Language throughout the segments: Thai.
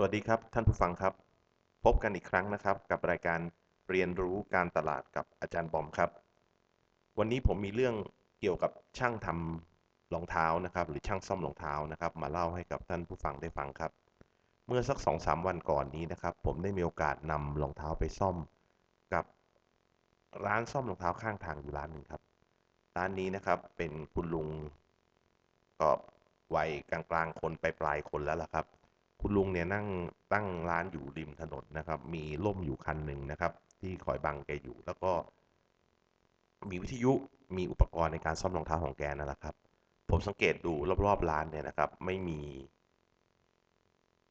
สวัสดีครับท่านผู้ฟังครับ พบกันอีกครั้งนะครับ กับรายการเรียนรู้การตลาดกับอาจารย์บอมครับ วันนี้ผมมีเรื่องเกี่ยวกับช่างทำรองเท้านะครับ หรือช่างซ่อมรองเท้านะครับ มาเล่าให้กับท่านผู้ฟังได้ฟังครับ เมื่อสักสองสามวันก่อนนี้นะครับ ผมได้มีโอกาสนำรองเท้าไปซ่อมกับร้านซ่อมรองเท้าข้างทางอยู่ร้านหนึ่งครับ ร้านนี้นะครับเป็นคุณลุงก็วัยกลางๆ คนไปปลายคนแล้วล่ะครับ คุณลุงเนี่ยนั่งตั้งร้านอยู่ริมถนนนะครับ มีร่มอยู่คันหนึ่งนะครับ ที่คอยบังแกอยู่ แล้วก็ มีวิทยุมีอุปกรณ์ในการซ่อมรองเท้าของแกนั่นแหละครับ ผมสังเกตดูรอบๆร้านเนี่ยนะครับ ไม่มี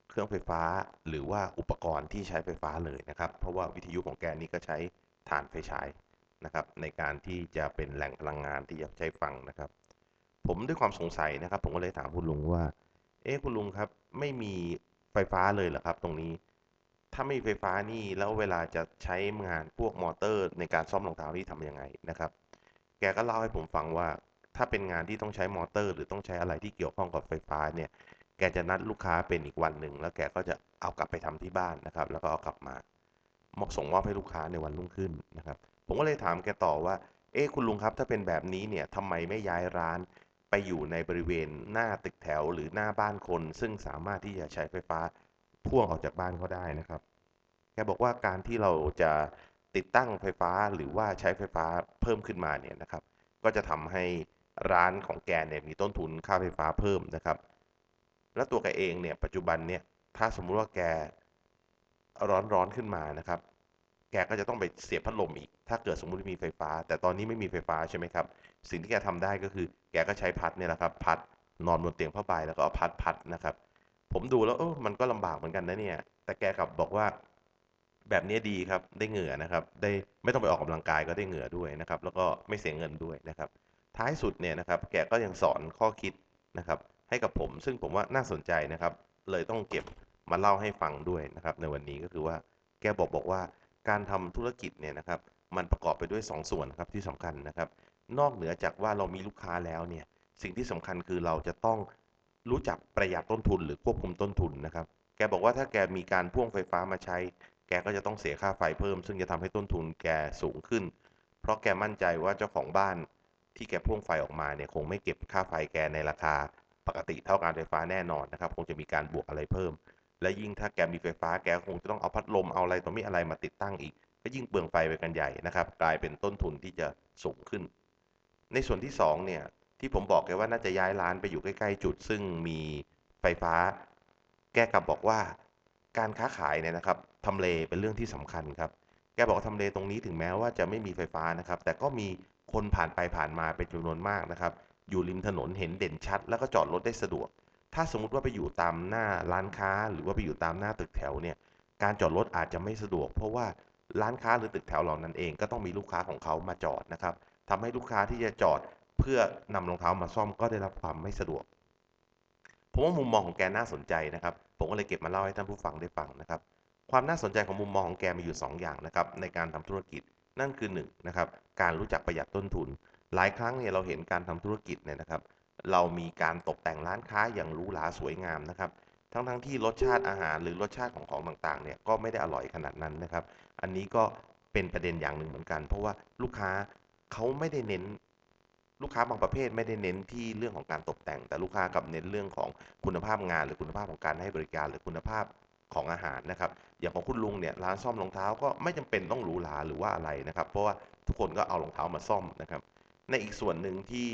เครื่องไฟฟ้าหรือว่าอุปกรณ์ที่ใช้ไฟฟ้าเลยนะครับ เพราะว่าวิทยุของแกนี่ก็ใช้ถ่านไฟฉายนะครับ ในการที่จะเป็นแหล่งพลังงานที่จะใช้ฟังนะครับ ผมด้วยความสงสัยนะครับ ผมก็เลยถามคุณลุงว่า เอ๊ะคุณลุงครับ ไม่มีไฟฟ้าเลยเหรอครับ ตรงนี้ ถ้าไม่มีไฟฟ้านี่แล้วเวลาจะใช้งานพวกมอเตอร์ ในการซ่อมรองเท้านี่ทำยังไงนะครับ แกก็เล่าให้ผมฟังว่า ถ้าเป็นงานที่ต้องใช้มอเตอร์ หรือต้องใช้อะไรที่เกี่ยวข้องกับไฟฟ้าเนี่ยแกจะนัดลูกค้าเป็นอีกวันหนึ่งแล้วแกก็จะเอากลับไปทำที่บ้านนะครับ แล้วก็เอากลับมามอบส่งมอบให้ลูกค้าในวันรุ่งขึ้นนะครับ ผมก็เลยถามแกต่อว่า เอ๊ะคุณลุงครับถ้าเป็นแบบนี้เนี่ยทำไมไม่ย้ายร้าน ไปอยู่ในบริเวณหน้าตึกแถวหรือหน้าบ้านคน ซึ่งสามารถที่จะใช้ไฟฟ้าพ่วงออกจากบ้านเขาได้นะครับแกบอกว่าการที่เราจะติดตั้งไฟฟ้าหรือว่าใช้ไฟฟ้าเพิ่มขึ้นมาเนี่ยนะครับ ก็จะทำให้ร้านของแกเนี่ยมีต้นทุนค่าไฟฟ้าเพิ่มนะครับ แล้วตัวแกเองเนี่ยปัจจุบันเนี่ยถ้าสมมุติว่าแกร้อนร้อนขึ้นมานะครับ แกก็จะต้องไปเสียบพัดลมอีก ถ้าเกิดสมมุติมีไฟฟ้า แต่ตอนนี้ไม่มีไฟฟ้าใช่ไหมครับ สิ่งที่แกทำได้ก็คือ แกก็ใช้พัดเนี่ยแหละครับ พัดนอนบนเตียงผ้าใบแล้วก็เอาพัดพัดนะครับ ผมดูแล้วเออมันก็ลำบากเหมือนกันนะเนี่ย แต่แกกลับบอกว่าแบบนี้ดีครับ ได้เหงื่อนะครับ ได้ไม่ต้องไปออกกำลังกายก็ได้เหงื่อด้วยนะครับ แล้วก็ไม่เสียเงินด้วยนะครับ ท้ายสุดเนี่ยนะครับ แกก็ยังสอนข้อคิดนะครับ ให้กับผม ซึ่งผมว่าน่าสนใจนะครับ เลยต้องเก็บมาเล่าให้ฟังด้วยนะครับ ในวันนี้ก็คือว่า แกบอกบอกว่า การทำธุรกิจเนี่ยนะครับ มันประกอบไปด้วย 2 ส่วนครับที่สำคัญนะครับ นอกเหนือจากว่าเรามีลูกค้าแล้วเนี่ย สิ่งที่สำคัญคือเราจะต้องรู้จักประหยัดต้นทุนหรือควบคุมต้นทุนนะครับ แกบอกว่าถ้าแกมีการพ่วงไฟฟ้ามาใช้ แกก็จะต้องเสียค่าไฟเพิ่ม ซึ่งจะทำให้ต้นทุนแกสูงขึ้น เพราะแกมั่นใจว่าเจ้าของบ้านที่แกพ่วงไฟออกมาเนี่ยคงไม่เก็บค่าไฟแกในราคาปกติเท่าการไฟฟ้าแน่นอนนะครับ คงจะมีการบวกอะไรเพิ่ม และยิ่งถ้าแกมีไฟฟ้าแกคงจะต้องเอาพัดลมเอาอะไรต่อมีอะไรมาติดตั้งอีก ก็ยิ่งเปลืองไฟไปกันใหญ่นะครับ กลายเป็นต้นทุนที่จะสูงขึ้น ในส่วนที่2เนี่ยที่ผมบอกแกว่าน่าจะย้ายร้านไปอยู่ใกล้ ๆ จุด ซึ่งมีไฟฟ้า แกกลับบอกว่าการค้าขายเนี่ยนะครับทำเลเป็นเรื่องที่สำคัญครับ แกบอกว่าทำเลตรงนี้ถึงแม้ว่าจะไม่มีไฟฟ้านะครับ แต่ก็มีคนผ่านไปผ่านมาเป็นจำนวนมากนะครับ อยู่ริมถนนเห็นเด่นชัด แล้วก็จอดรถได้สะดวก ถ้าสมมุติว่าไปอยู่ตามหน้าร้านค้าหรือว่าไปอยู่ตามหน้าตึกแถวเนี่ย การจอดรถอาจจะไม่สะดวก เพราะว่าร้านค้าหรือตึกแถวเหล่านั้นเองก็ต้องมีลูกค้าของเขามาจอดนะครับทำให้ลูกค้าที่จะจอดเพื่อนำรองเท้ามาซ่อมก็ได้รับความไม่สะดวกผมว่ามุมมองของแกน่าสนใจนะครับ ผมก็เลยเก็บมาเล่าให้ท่านผู้ฟังได้ฟังนะครับ ความน่าสนใจของมุมมองของแกมีอยู่ 2 อย่างนะครับในการทำธุรกิจนั่นคือ1นะครับการรู้จักประหยัดต้นทุน หลายครั้งเนี่ยเราเห็นการทำธุรกิจเนี่ยนะครับ เรามีการตกแต่งร้านค้าอย่างหรูหราสวยงามนะครับ ทั้งๆทที่รสชาติอาหารหรือรสชาติของของต่างๆเนี่ยก็ไม่ได้อร่อยขนาดนั้นนะครับ อันนี้ก็เป็นประเด็นอย่างหนึ่งเหมือนกัน เพราะว่าลูกค้าเขาไม่ได้เน้น ลูกค้าบางประเภทไม่ได้เน้นที่เรื่องของการตกแต่ง แต่ลูกค้ากับเน้นเรื่องของคุณภาพงาน หรือคุณภาพของการให้บริการหรือคุณภาพของอาหารนะครับ อย่างของคุณลุงเนี่ยร้านซ่อมรองเท้าก็ไม่จำเป็นต้องหรูหราหรือว่าอะไรนะครับ เพราะว่าทุกคนก็เอารองเท้ามาซ่อมนะครับ ในอีกส่วนหนึ่งที่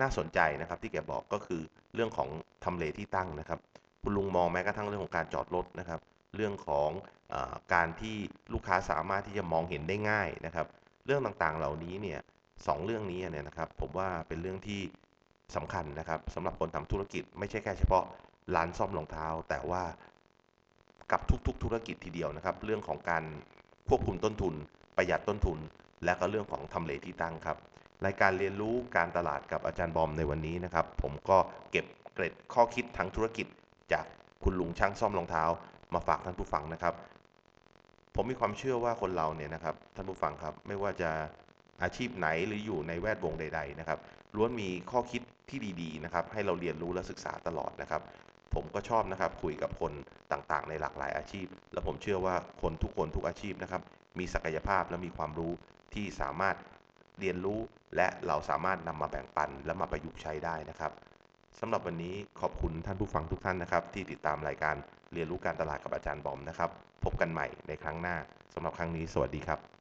น่าสนใจนะครับที่แกบอกก็คือเรื่องของทำเลที่ตั้งนะครับ คุณลุงมองแม้กระทั่งเรื่องของการจอดรถนะครับ เรื่องของอการที่ลูกค้าสามารถที่จะมองเห็นได้ง่ายนะครับ เรื่องต่างๆเหล่านี้เนี่ยสองเรื่องนี้เนี่ยนะครับ ผมว่าเป็นเรื่องที่สำคัญนะครับสำหรับคนทำธุรกิจไม่ใช่แค่เฉพาะร้านซ่อมรองเท้า แต่ว่ากับทุกๆ ธุรกิจทีเดียวนะครับ เรื่องของการควบคุมต้นทุน ประหยัดต้นทุน และก็เรื่องของทำเลที่ตั้งครับ รายการเรียนรู้การตลาดกับอาจารย์บอมในวันนี้นะครับ ผมก็เก็บเกร็ดข้อคิดทางธุรกิจ จากคุณลุงช่างซ่อมรองเท้า มาฝากท่านผู้ฟังนะครับ ผมมีความเชื่อว่าคนเราเนี่ยนะครับท่านผู้ฟังครับ ไม่ว่าจะอาชีพไหนหรืออยู่ในแวดวงใด ๆ นะครับล้วนมีข้อคิดที่ดีๆนะครับ ให้เราเรียนรู้และศึกษาตลอดนะครับผผมก็ชอบนะครับคุยกับคนต่างๆ ในหลากหลายอาชีพ และผมเชื่อว่าคนทุกคนทุกอาชีพนะครับมีศักยภาพและมีความรู้ที่สามารถ เรียนรู้และเราสามารถนำมาแบ่งปันและมาประยุกต์ใช้ได้นะครับสำหรับวันนี้ขอบคุณท่านผู้ฟังทุกท่านนะครับ ที่ติดตามรายการเรียนรู้การตลาดกับอาจารย์บอมนะครับ พบกันใหม่ในครั้งหน้าสำหรับครั้งนี้สวัสดีครับ